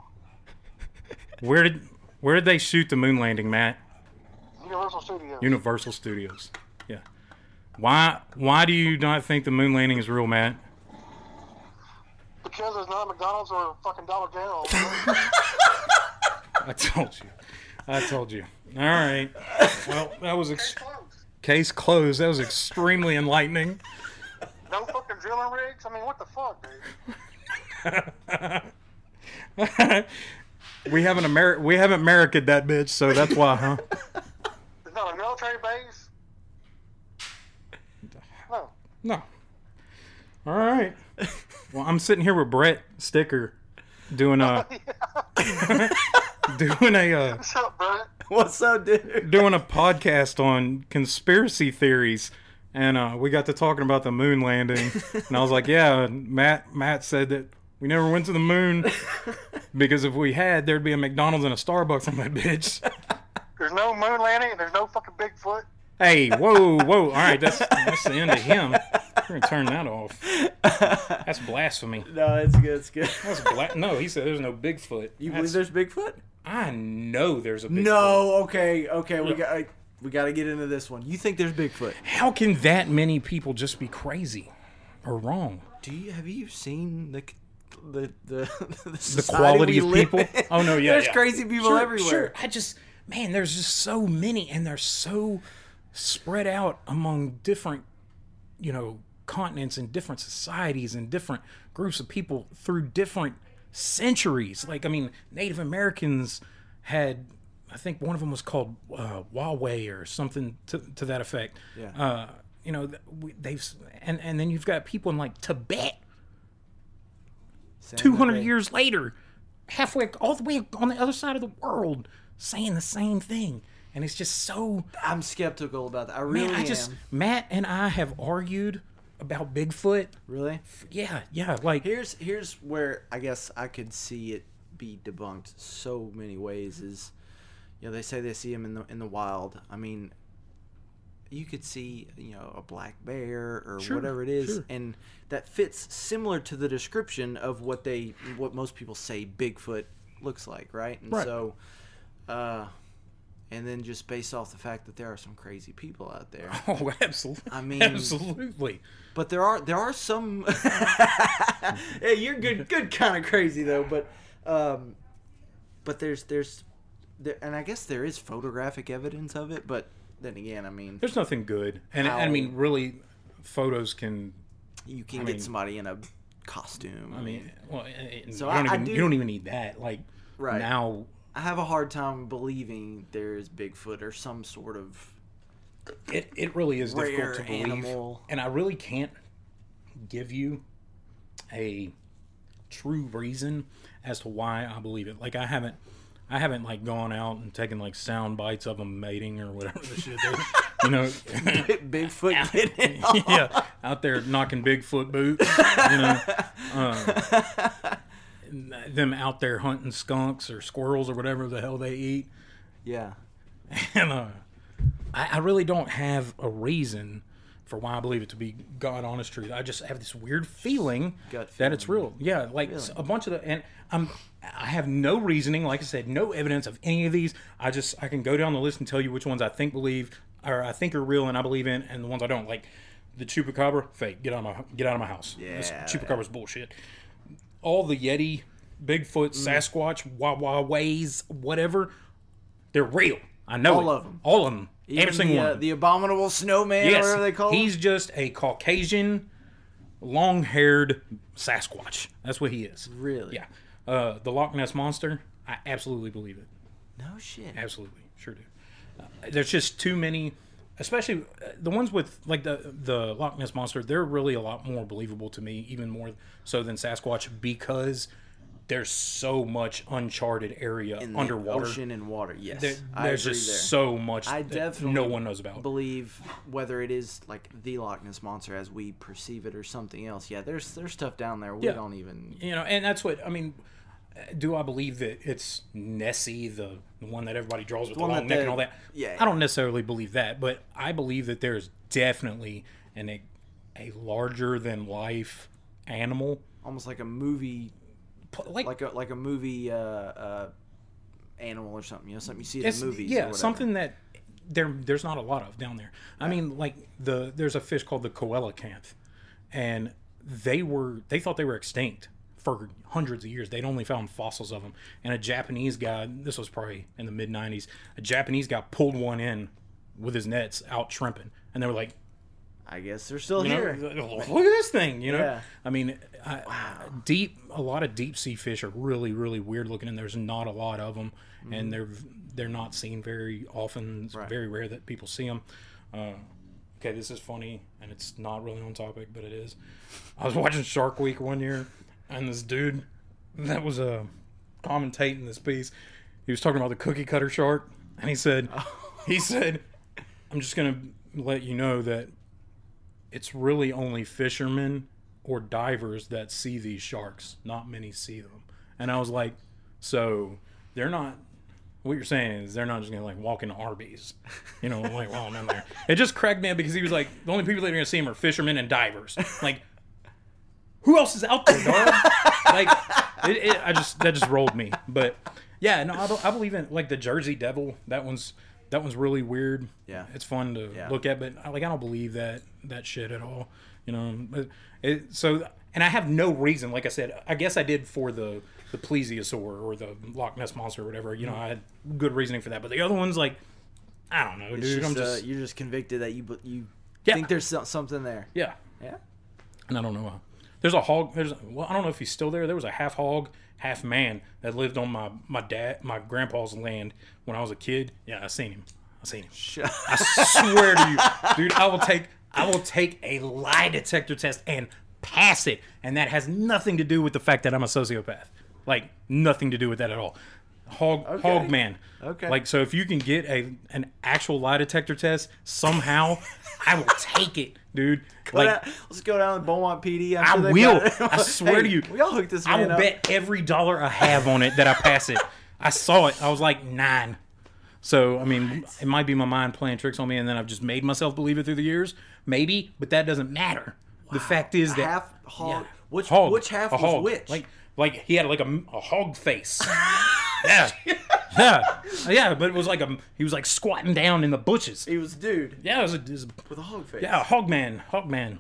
Where did Where did they shoot the moon landing, Matt? Universal Studios. Universal Studios. Yeah. Why? Why do you not think the moon landing is real, Matt? because there's not a McDonald's or a fucking Dollar General. (laughs) (laughs) I told you. I told you. All right. Well, that was ex- Case closed. case closed. That was extremely enlightening. No fucking drilling rigs. I mean, what the fuck, dude? (laughs) we haven't Amer- we haven't American that bitch, so that's why, huh? (laughs) There's not a military base. No. No. All right. Well, I'm sitting here with Brett Sticker doing a (laughs) doing a uh, What's up, Brett? What's up, dude? doing a podcast on conspiracy theories, and uh, we got to talking about the moon landing, and I was like, "Yeah, Matt." Matt said that we never went to the moon (laughs) because if we had, there'd be a McDonald's and a Starbucks on that bitch. There's no moon landing and there's no fucking Bigfoot. Hey, whoa, whoa! All right, that's that's the end of him. We're gonna turn that off. That's blasphemy. No, it's good. It's good. That's bla- No, he said there's no Bigfoot. You That's- believe there's Bigfoot? I know there's a Bigfoot. No. Okay. Okay. We got. We got to get into this one. You think there's Bigfoot? How can that many people just be crazy or wrong? Do you have you seen the the the (laughs) the, The quality of people? in? Oh no, (laughs) yeah, There's yeah. crazy people Sure, everywhere. Sure. I just man, there's just so many, and they're so spread out among different, you know, continents and different societies and different groups of people through different centuries. Like, I mean, Native Americans had. I think one of them was called uh, Huawei or something to, to that effect. Yeah. Uh, you know, they've and and then you've got people in like Tibet 200 years later, halfway all the way on the other side of the world, saying the same thing. And it's just so I'm skeptical about that. I really man, I just am. Matt and I have argued about Bigfoot. Really. Yeah, yeah, like Here's here's where I guess I could see it be debunked so many ways. Is you know they say they see him in the in the wild. I mean, you could see you know a black bear or Sure, whatever it is, sure. and that fits similar to the description of what they what most people say Bigfoot looks like, right? And Right. so, uh, and then just based off the fact that there are some crazy people out there. (laughs) oh, absolutely. I mean- absolutely. But there are there are some. (laughs) (laughs) hey, you're good, good kind of crazy though. But, um, but there's there's, there, and I guess there is photographic evidence of it. But then again, I mean, There's nothing good. And I mean, really photos can you can I get mean- somebody in a costume. I mean, well, So you, I- don't even, do- you don't even need that. Like Right. now, I have a hard time believing there is Bigfoot or some sort of it, it really is difficult to believe. animal. and I really can't give you a true reason as to why I believe it. Like I haven't, I haven't like gone out and taken like sound bites of them mating or whatever the shit. They, (laughs) you know, (laughs) Bigfoot. getting on. (laughs) yeah, out there knocking Bigfoot boots. You know, uh, them out there hunting skunks or squirrels or whatever the hell they eat. yeah. And uh, I, I really don't have a reason for why I believe it to be God honest truth. I just have this weird feeling Gut that it's real. Yeah, like a bunch of the and I'm I have no reasoning. Like I said, no evidence of any of these. I just I can go down the list and tell you which ones I think believe or I think are real and I believe in, and the ones I don't. Like the chupacabra, fake. Get out of my get out of my house. Yeah. chupacabra's bullshit. All the Yeti, Bigfoot, Mm. Sasquatch, Wawa ways, whatever, they're real. I know All it. of 'em. All of them. Every single the, one. uh, the abominable snowman, yes, whatever they call he's him. just a Caucasian, long-haired Sasquatch. That's what he is. Really? Yeah. Uh, the Loch Ness monster. I absolutely believe it. No shit. Absolutely, sure do. Uh, there's just too many, especially uh, the ones with like the the Loch Ness monster. They're really a lot more believable to me, even more so than Sasquatch, because there's so much uncharted area In underwater. ocean and water. Yes, There- there's just there. so much I that definitely no one knows about. Believe whether it is like the Loch Ness monster as we perceive it or something else. Yeah, there's there's stuff down there we Yeah. don't even. you know, and that's what I mean. Do I believe that it's Nessie, the, the one that everybody draws with the, one long neck the- and all that? yeah. I don't necessarily believe that, but I believe that there's definitely an a, a larger than life animal, Almost like a movie, like, like a like a movie uh, uh, animal or something. You know, something you see in the movies. yeah, something that there there's not a lot of down there. I mean, like the there's a fish called the coelacanth, and they were they thought they were extinct for hundreds of years. They'd only found fossils of them, and a Japanese guy. This was probably in the mid '90s. A Japanese guy pulled one in with his nets out shrimping, and they were like, I guess they're still you here. know, look at this thing, you know. Yeah. I mean, I, deep a lot of deep sea fish are really really weird looking, and there's not a lot of them, and they're they're not seen very often. It's Mm-hmm. Right. very rare that people see them. Uh, okay, this is funny, and it's not really on topic, but it is. I was (laughs) watching Shark Week one year, and this dude that was uh, commentating this piece, he was talking about the cookie cutter shark, and he said, he said, I'm just gonna let you know that it's really only fishermen or divers that see these sharks. Not many see them. And I was like, so they're not. What you're saying is they're not just gonna like walk into Arby's, you know, like while I'm in there. It just cracked me up because he was like, the only people that are gonna see him are fishermen and divers. Like, who else is out there, dog? (laughs) like, it, it, I just that just rolled me. But yeah, no, I, I believe in like the Jersey Devil. That one's that one's really weird. Yeah. it's fun to Yeah. look at, but I- like I don't believe that that shit at all. You know, but it, so and I have no reason. Like I said, I guess I did for the the plesiosaur or the Loch Ness monster or whatever. You know, I had good reasoning for that. But the other ones, like, I don't know, It's dude. just, I'm just uh, you're just convicted that you you Yeah. think there's something there. yeah. Yeah. and I don't know. There's a hog. There's well, I don't know if he's still there. There was a half hog, half man that lived on my my dad, my grandpa's land when I was a kid. Yeah, I seen him. I seen him. Shut I swear to you, dude. I will take I will take a lie detector test and pass it, and that has nothing to do with the fact that I'm a sociopath. Like nothing to do with that at all. Hog hog man. Okay. Like so, if you can get a an actual lie detector test somehow, I will take it, dude. Like, Like let's go down to Beaumont PD. I sure will. I swear Hey, to you. We all hooked this I will up. bet every dollar I have on it that I pass it. I saw it. I was like nine. So I mean, it might be my mind playing tricks on me, and then I've just made myself believe it through the years, maybe. But that doesn't matter. The fact is that half hog. Yeah. Which hog, which half was hog. which? Like like he had like a, a hog face. (laughs) yeah, (laughs) yeah, uh, yeah. But it was like a he was like squatting down in the bushes. he was dude Yeah, it was, a, it was with a hog face. yeah, hog man, hog man.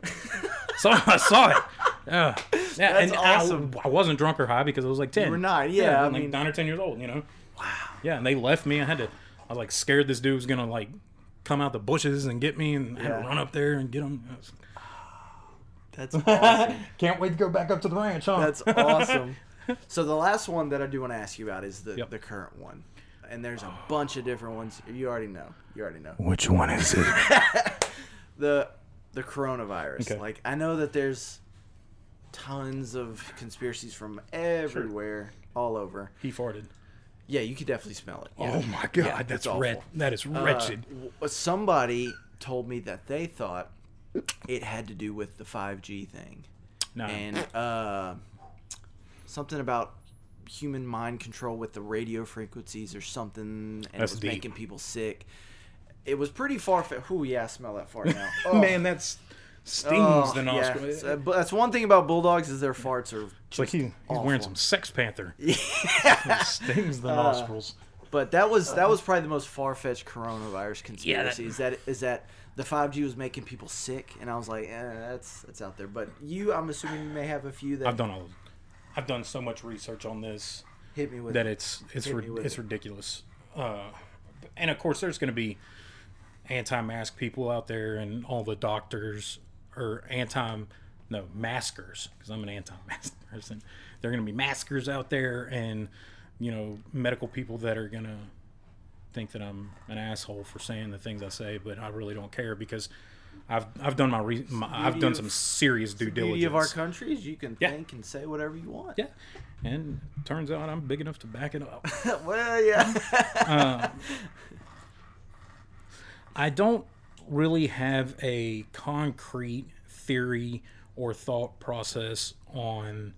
so (laughs) I saw it. Yeah, yeah, That's and awesome. I, I wasn't drunk or high because I was like ten. You were nine, yeah, I I was like nine or ten years old. You know. Wow. Yeah, and they left me. I had to. I was like scared this dude was gonna like come out the bushes and get me, and I had to run up there and get him. That's (laughs) awesome. Can't wait to go back up to the ranch, huh? That's awesome. So the last one that I do want to ask you about is the Yep. the current one, and there's a bunch of different ones. You already know. You already know Which one is it? (laughs) the the coronavirus. Okay. Like I know that there's tons of conspiracies from everywhere, all over. he farted. Yeah, you could definitely smell it. Yeah. Oh my god, Yeah, that's it's awful. red. That is Uh, wretched. w- somebody told me that they thought it had to do with the 5G thing. no. and uh, something about human mind control with the radio frequencies or something, and That's it was deep. making people sick. It was pretty far fetched. Ooh, yeah, I smell that fart now. Oh, (laughs) Man, that's stings oh, the yeah. So, but that's one thing about bulldogs is their farts are. It's like he, he's wearing some Sex Panther. (laughs) Yeah. Stings the Uh, nostrils. But that was that was probably the most far fetched coronavirus conspiracy. Is that is that the 5G was making people sick, and I was like, eh, that's that's out there. But you, I'm assuming you may have a few that I've done all. I've done so much research on this hit me with that it's it's ri- it's it. ridiculous. Uh, and of course, there's going to be anti-mask people out there, and all the doctors or anti no maskers because I'm an anti-mask (laughs) person. There are going to be maskers out there, and you know medical people that are going to think that I'm an asshole for saying the things I say, but I really don't care because. I've, I've done my, re- my I've beauty done of- some serious due beauty diligence. of our country is you can Yeah. think and say whatever you want. Yeah, and turns out I'm big enough to back it up. (laughs) well, yeah. (laughs) Um, I don't really have a concrete theory or thought process on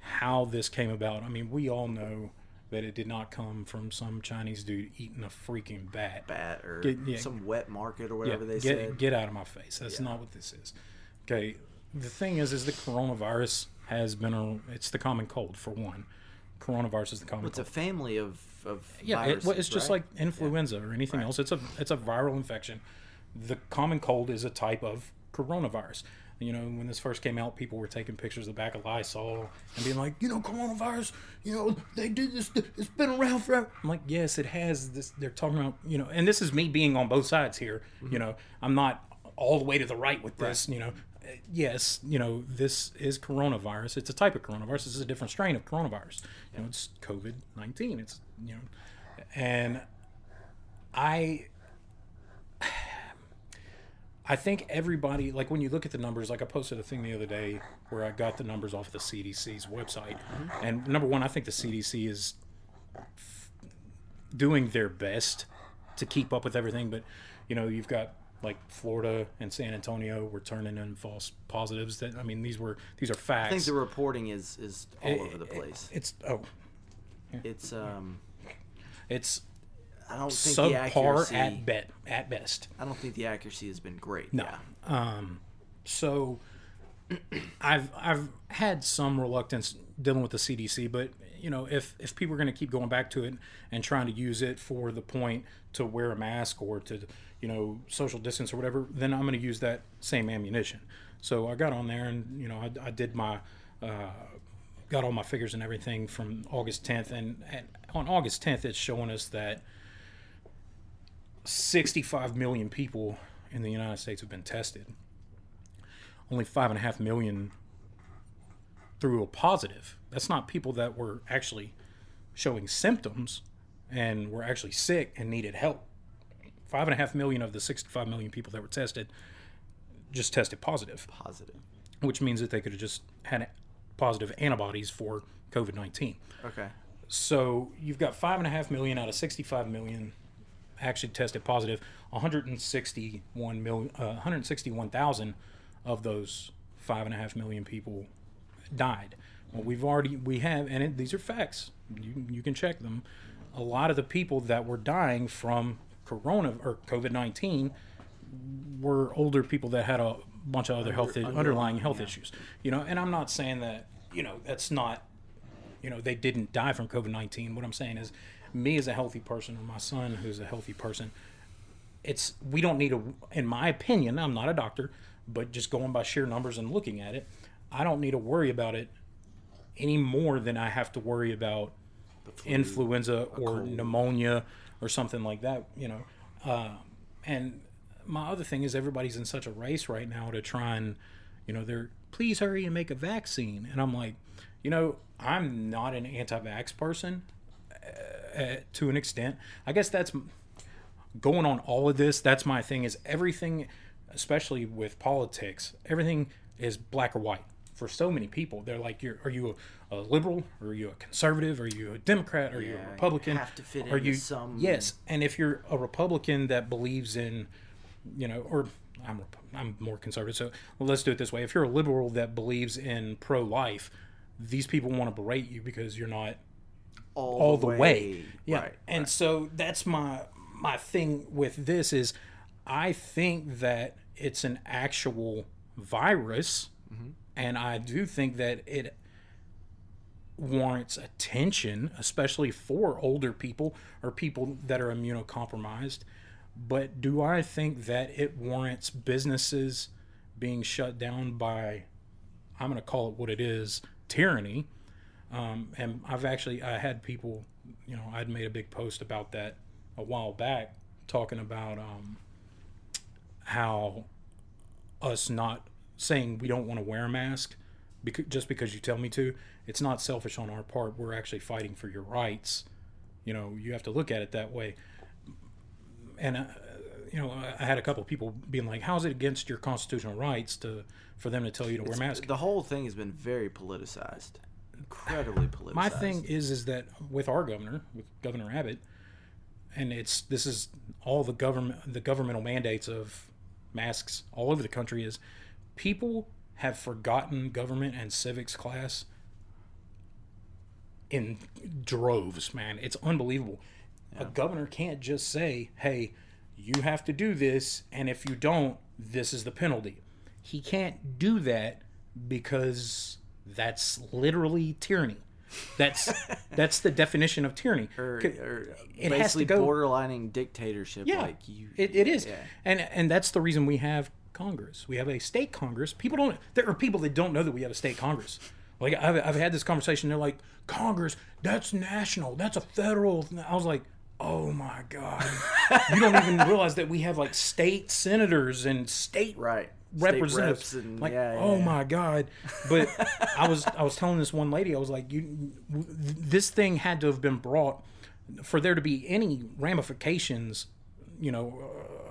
how this came about. I mean, we all know that it did not come from some Chinese dude eating a freaking bat. Bat or Get- yeah. some wet market or Yeah, whatever they get, said. get out of my face. That's not what this is. Okay, the thing is, is the coronavirus has been a. It's the common cold for one. coronavirus is the common It's a family of of Yeah, it, well, it's just right? like influenza or anything Right. else. It's a it's a viral infection. The common cold is a type of coronavirus. You know, when this first came out, people were taking pictures of the back of Lysol and being like, you know, coronavirus, you know, they did this, it's been around forever. I'm like, yes, it has. This they're talking about, you know, and this is me being on both sides here. Mm-hmm. You know, I'm not all the way to the right with this. You know, yes, you know, this is coronavirus. It's a type of coronavirus. This is a different strain of coronavirus. You know, it's COVID nineteen. It's you know, and I I think everybody like when you look at the numbers like I posted a thing the other day where I got the numbers off of the CDC's website. And number one I think the CDC is f- doing their best to keep up with everything but you know you've got like Florida and San Antonio were turning in false positives that I mean these were these are facts I think the reporting is is all It- over the place. it's oh. It's um, it's I don't think the subpar accuracy. at bet at best I don't think the accuracy has been great. No. Yeah. Um, so (clears throat) I've I've had some reluctance dealing with the CDC, but you know, if if people are going to keep going back to it and trying to use it for the point to wear a mask or to you know social distance or whatever, then I'm going to use that same ammunition. So I got on there and you know I, I did my uh, got all my figures and everything from August 10th, and, and on August 10th, it's showing us that 65 million people in the United States have been tested. Only five and a half million through a positive. That's not people that were actually showing symptoms and were actually sick and needed help. Five and a half million of the 65 million people that were tested just tested positive Positive. Which means that they could have just had positive antibodies for COVID 19. Okay. So you've got five and a half million out of 65 million actually tested positive. 161 million, uh, 161,000 of those five and a half million people died. Well, we've already we have, and it, these are facts. You you can check them. A lot of the people that were dying from corona or COVID 19 were older people that had a bunch of other health underlying health issues. You know, and I'm not saying that you know that's not you know they didn't die from covid-19 what i'm saying is me as a healthy person or my son who's a healthy person it's we don't need a in my opinion i'm not a doctor but just going by sheer numbers and looking at it i don't need to worry about it any more than i have to worry about influenza or pneumonia or something like that you know. Uh, and my other thing is everybody's in such a race right now to try and you know they're please hurry and make a vaccine. And i'm like you know i'm not an anti-vax person uh, to an extent. I guess that's going on all of this that's my thing is everything especially with politics everything is black or white for so many people. They're like you're are you a, a liberal? Or are you a conservative? Are you a democrat? Are you Yeah, a you republican? have to fit are you some- yes and if you're a republican that believes in you know or i'm i'm more conservative so let's do it this way. If you're a liberal that believes in pro-life these people want to berate you because you're not All, all the way. Yeah. Right. and so that's my my thing with this is I think that it's an actual virus mm-hmm. and I do think that it warrants attention, especially for older people or people that are immunocompromised. But do I think that it warrants businesses being shut down by I'm going to call it what it is, tyranny? Um, and I've actually I had people, you know, I'd made a big post about that a while back, talking about um, how us not saying we don't want to wear a mask because just because you tell me to, it's not selfish on our part. We're actually fighting for your rights. You know, you have to look at it that way. And uh, you know, I had a couple of people being like, "How's it against your constitutional rights to for them to tell you to wear a mask?" The whole thing has been very politicized, incredibly (sighs) politicized. My thing is is that with our governor, with Governor Abbott, and it's this is all the government the governmental mandates of masks all over the country is people have forgotten government and civics class in droves, man. It's unbelievable. A governor can't just say, "Hey, you have to do this, and if you don't, this is the penalty." He can't do that because that's literally tyranny. That's (laughs) that's the definition of tyranny. or, or it has to basically go- borderlining dictatorship. Yeah, like you. it, it is, yeah. and and that's the reason we have Congress. We have a state Congress. People don't. There are people that don't know that we have a state Congress. Like I've, I've had this conversation. They're like, Congress, that's national. That's a federal. thing." I was like, oh my god, (laughs) you don't even realize that we have like state senators and state Right. Representatives. and- like, yeah, yeah, oh yeah. my god! But I was I was telling this one lady, I was like, you, this thing had to have been brought for there to be any ramifications, you know,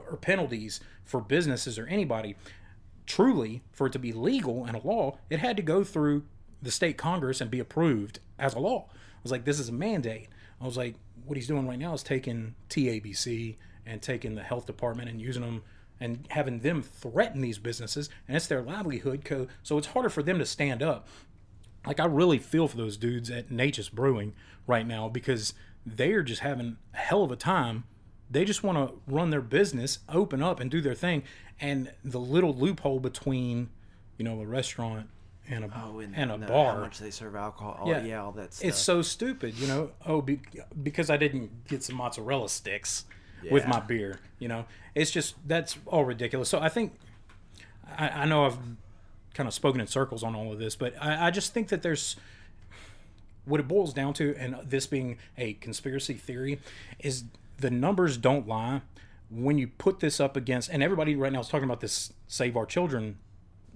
uh, or penalties for businesses or anybody. Truly, for it to be legal and a law, it had to go through the state congress and be approved as a law. I was like, this is a mandate. I was like, what he's doing right now is taking TABC and taking the health department and using them and having them threaten these businesses, and it's their livelihood. Co- so it's harder for them to stand up. Like I really feel for those dudes at Nature's Brewing right now because they are just having a hell of a time. They just want to run their business, open up, and do their thing. And the little loophole between, you know, a restaurant and a Oh, and, and a the- bar How much they serve alcohol? Oh, Yeah. yeah. all that stuff. it's so stupid, you know. Oh, be, because I didn't get some mozzarella sticks with my beer, you know. It's just that's all ridiculous. So I think I, I know I've kind of spoken in circles on all of this, but I, I just think that there's what it boils down to, and this being a conspiracy theory, is the numbers don't lie. When you put this up against, and everybody right now is talking about this "Save Our Children"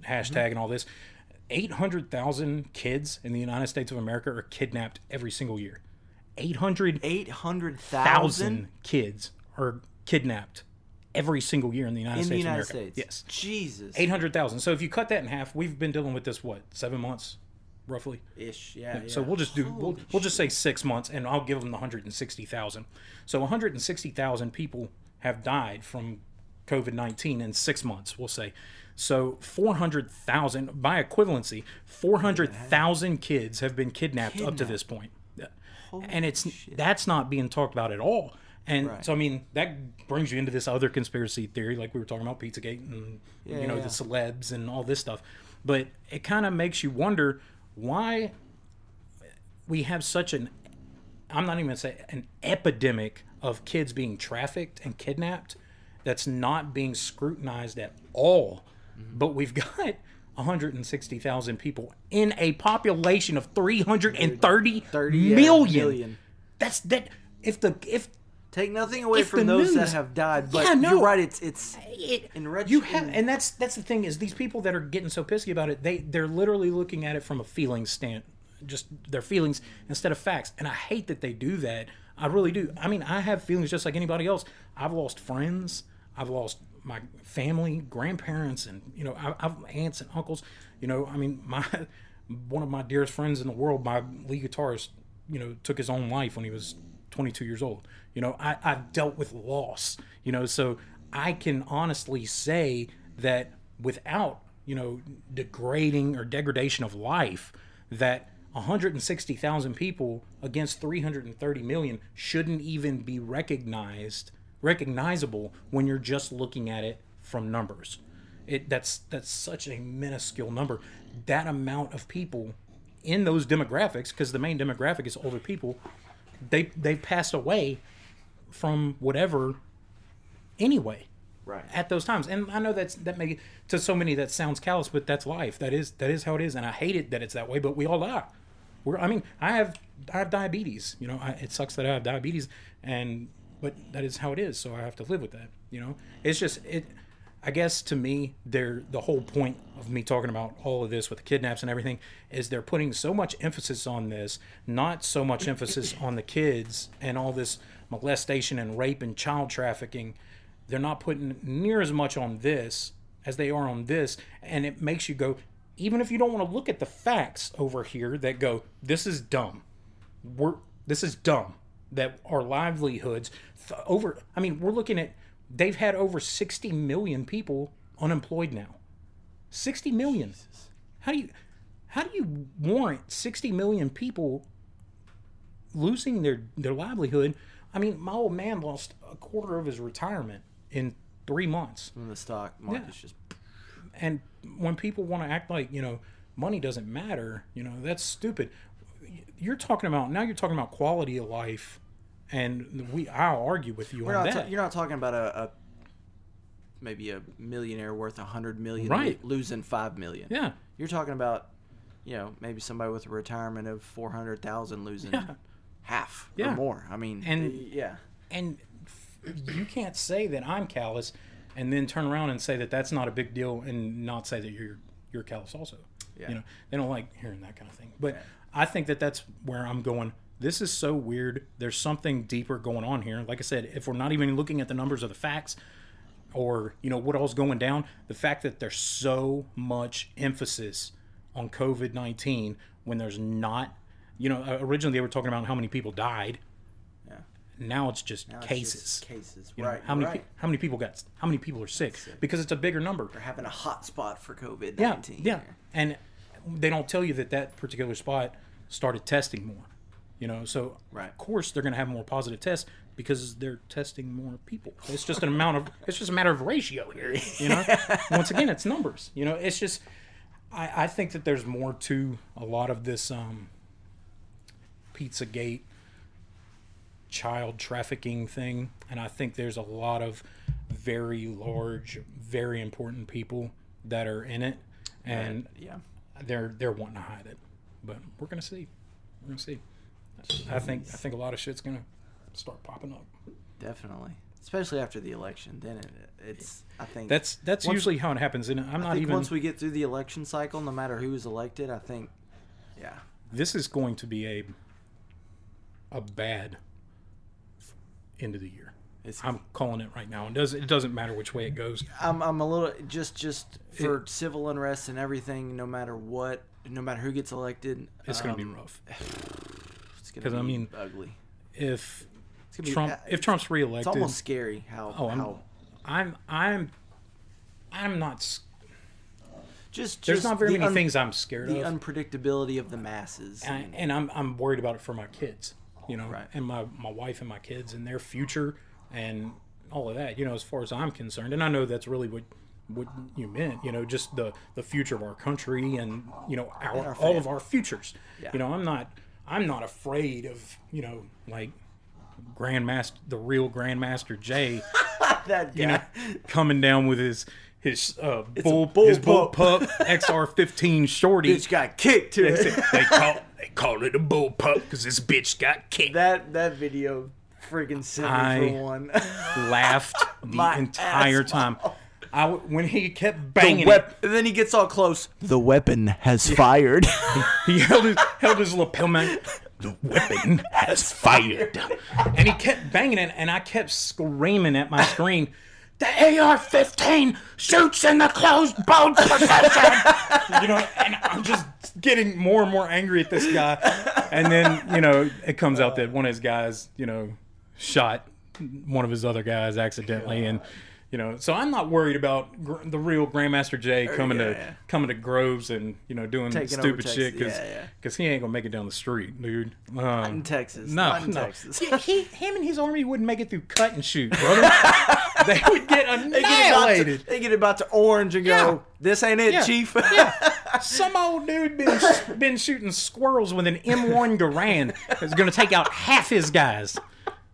hashtag mm-hmm. and all this. 800,000 kids in the United States of America are kidnapped every single year. 800,000 eight hundred thousand kids are kidnapped every single year in the United in the States United of America. States. Yes. Jesus. 800,000. So if you cut that in half, we've been dealing with this what? 7 months roughly. ish. Yeah, So yeah. we'll just do we'll, Holy we'll just say 6 months and I'll give them the 160,000. So 160,000 people have died from COVID-19 in 6 months, we'll say. So 400,000 by equivalency, 400,000 kids have been kidnapped, up to this point. Holy and it's shit. that's not being talked about at all. And Right. so I mean that brings you into this other conspiracy theory, like we were talking about Pizzagate and Yeah, you know yeah. the celebs and all this stuff. But it kind of makes you wonder why we have such an I'm not even gonna say an epidemic of kids being trafficked and kidnapped that's not being scrutinized at all. Mm-hmm. But we've got 160,000 people in a population of 330 30 yeah, million. million. That's that if the if Take nothing away from those that have died, but Yeah, no. you're right. It's it's it, In reg- you have and that's that's the thing is these people that are getting so pissy about it they they're literally looking at it from a feeling stand just their feelings instead of facts and i hate that they do that i really do i mean i have feelings just like anybody else i've lost friends i've lost my family grandparents and you know I, i've aunts and uncles you know i mean (laughs) my one of my dearest friends in the world my lead guitarist you know took his own life when he was 22 years old. You know, I, I've dealt with loss, you know, so I can honestly say that without, you know, degrading or degradation of life, that 160,000 people against 330 million shouldn't even be recognized, recognizable when you're just looking at it from numbers. It that's that's such a minuscule number. That amount of people in those demographics, because the main demographic is older people, they they've passed away from whatever anyway right. at those times. And i know that's that may to so many that sounds callous but that's life. That is that is how it is. And i hate it that it's that way but we all are. We're i mean i have i have diabetes you know I, it sucks that i have diabetes and but that is how it is. So i have to live with that you know? It's just it i guess to me they're the whole point of me talking about all of this with the kidnaps and everything is they're putting so much emphasis on this not so much emphasis on the kids and all this molestation and rape and child trafficking they're not putting near as much on this as they are on this. And it makes you go even if you don't want to look at the facts over here that go this is dumb. We're this is dumb that our livelihoods th- over i mean we're looking at they've had over 60 million people unemployed now. 60 million. How do you how do you warrant 60 million people losing their their livelihood i mean my old man lost a quarter of his retirement in three months When the stock market's just and when people want to act like you know money doesn't matter you know that's stupid you're talking about now. You're talking about quality of life, and we I'll argue with you We're on that. ta- you're not talking about a, a maybe a millionaire worth a hundred million Right. lo- losing five million. yeah, You're talking about, you know, maybe somebody with a retirement of four hundred thousand losing Yeah. Half Yeah. or more. I mean, And- yeah, and you can't say that I'm callous, and then turn around and say that that's not a big deal, and not say that you're you're callous also. Yeah. You know, they don't like hearing that kind of thing. But I think that that's where I'm going. This is so weird. There's something deeper going on here. Like I said, if we're not even looking at the numbers or the facts, or you know what all's going down, the fact that there's so much emphasis on COVID nineteen when there's not, you know, uh, originally they were talking about how many people died. Yeah. Now it's just Now it's cases. just cases, You know, right? how many right. pe- how many people got how many people are sick, because it's a bigger number. They're having a hot spot for COVID Yeah, nineteen. yeah, and they don't tell you that that particular spot started testing more. You know, so Right. of course they're going to have more positive tests because they're testing more people. It's just an amount of it's just a matter of ratio here. You know, (laughs) once again, it's numbers. You know, it's just I, I think that there's more to a lot of this um, Pizzagate child trafficking thing, and I think there's a lot of very large, very important people that are in it, and yeah. they're they're wanting to hide it. But we're gonna see. We're gonna see. I think I think a lot of shit's gonna start popping up. Definitely, especially after the election. Then it, it's I think That's that's Once- usually how it happens. And I'm I not think even. once we get through the election cycle, no matter who's elected, I think, yeah, this is going to be a a bad end of the year. it's I'm calling it right now. It does it doesn't matter which way it goes. I'm, I'm a little just just for civil unrest and everything. No matter what, no matter who gets elected, It's going to be um, rough. (sighs) It's gonna 'cause, be I mean, ugly. If gonna be, Trump uh, if Trump's reelected, it's almost scary how Oh, I'm- how I'm I'm I'm not. just There's just not very the many un- things I'm scared the of. The unpredictability of the masses. and, and- and I'm I'm worried about it for my kids, you know, Right. and my my wife and my kids and their future and all of that, you know, as far as I'm concerned. And I know that's really what what you meant, you know, just the the future of our country and you know our, our all of our futures. Yeah. You know, I'm not I'm not afraid of you know like Grandmaster the real Grandmaster Jay (laughs) that guy. you know, coming down with his his uh, bull, bull his bull pup. pup XR15 shorty. bitch got kicked to They, it. they call they call it a bull pup because this bitch got kicked. that that video freaking sent me for one. (laughs) Laughed the My entire ass time. off. I w- when he kept The banging, it, and then he gets all close. The weapon has fired. (laughs) he held his held his lapel man. The weapon has fired, (laughs) and he kept banging it, and I kept screaming at my screen. The AR-15 shoots in the closed bolt position. (laughs) you know, and I'm just getting more and more angry at this guy. And then, you know, it comes out that one of his guys, you know, shot one of his other guys accidentally, and you know, so I'm not worried about gr- the real Grandmaster Jay coming yeah, to yeah. coming to Groves and you know doing Taking stupid shit because Yeah, yeah. he ain't gonna make it down the street, dude. in Um, Texas. no, not in no. Texas. Yeah, he, (laughs) him and his army wouldn't make it through cut and shoot, brother. (laughs) they would get They get, to, annihilated. they get about to orange and go, this ain't it, Yeah. chief. (laughs) Some old dude been been shooting squirrels with an M1 Garand that's gonna take out half his guys.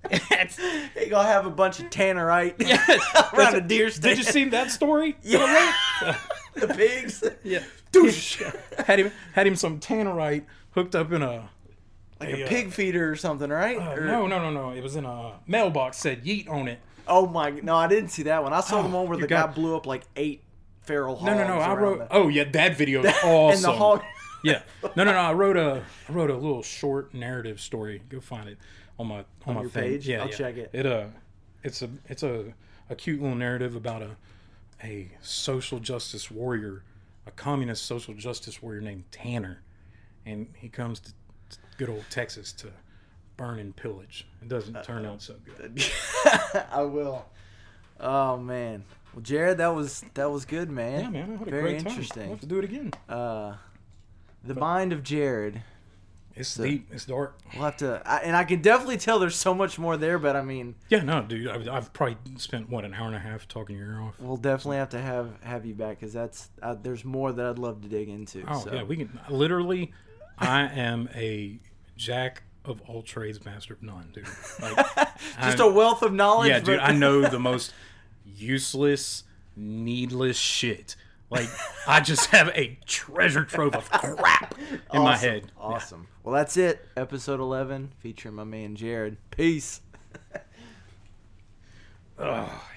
He gonna have a bunch of tannerite (laughs) That's- around a deer stand. Did you see that story? (laughs) Yeah. (laughs) the pigs? Yeah. Doosh. had him had him some tannerite hooked up in a Like a, a uh, pig feeder or something, right? uh, Or- no, no, no, no. It was in a mailbox said yeet on it. Oh my! No, I didn't see that one. I saw Oh, the one where the got- guy blew up like eight feral hogs. No, no, no. I wrote. the- Oh yeah, that video is awesome. and the hog. Yeah. No, no, no. I wrote a I wrote a little short narrative story. Go find it on my on, my your thing. page? Yeah, I'll yeah. check it. It uh, it's a it's a a cute little narrative about a a social justice warrior, a communist social justice warrior named Tanner, and he comes to to good old Texas to burn and pillage. It doesn't turn out so good. (laughs) I will. Oh man. Well, Jarrod, that was that was good, man. Yeah, man, I had a Very great time. interesting. We'll have to do it again. Uh, the mind of Jarrod. It's deep. It's dark. We'll have to, I, and I can definitely tell there's so much more there. But I mean, Yeah, no, dude. I've, I've probably spent what an hour and a half talking your ear off. we'll definitely have to have have you back because that's uh, there's more that I'd love to dig into. Oh so. yeah, we can literally. I am a jack of all trades, master of none, dude. Like, (laughs) Just I'm- a wealth of knowledge. yeah, dude. I know (laughs) the most useless, needless shit. Like, I just have a treasure trove of crap in my head. Awesome. Well, that's it. Episode 11 featuring my man Jarrod. Peace. (laughs)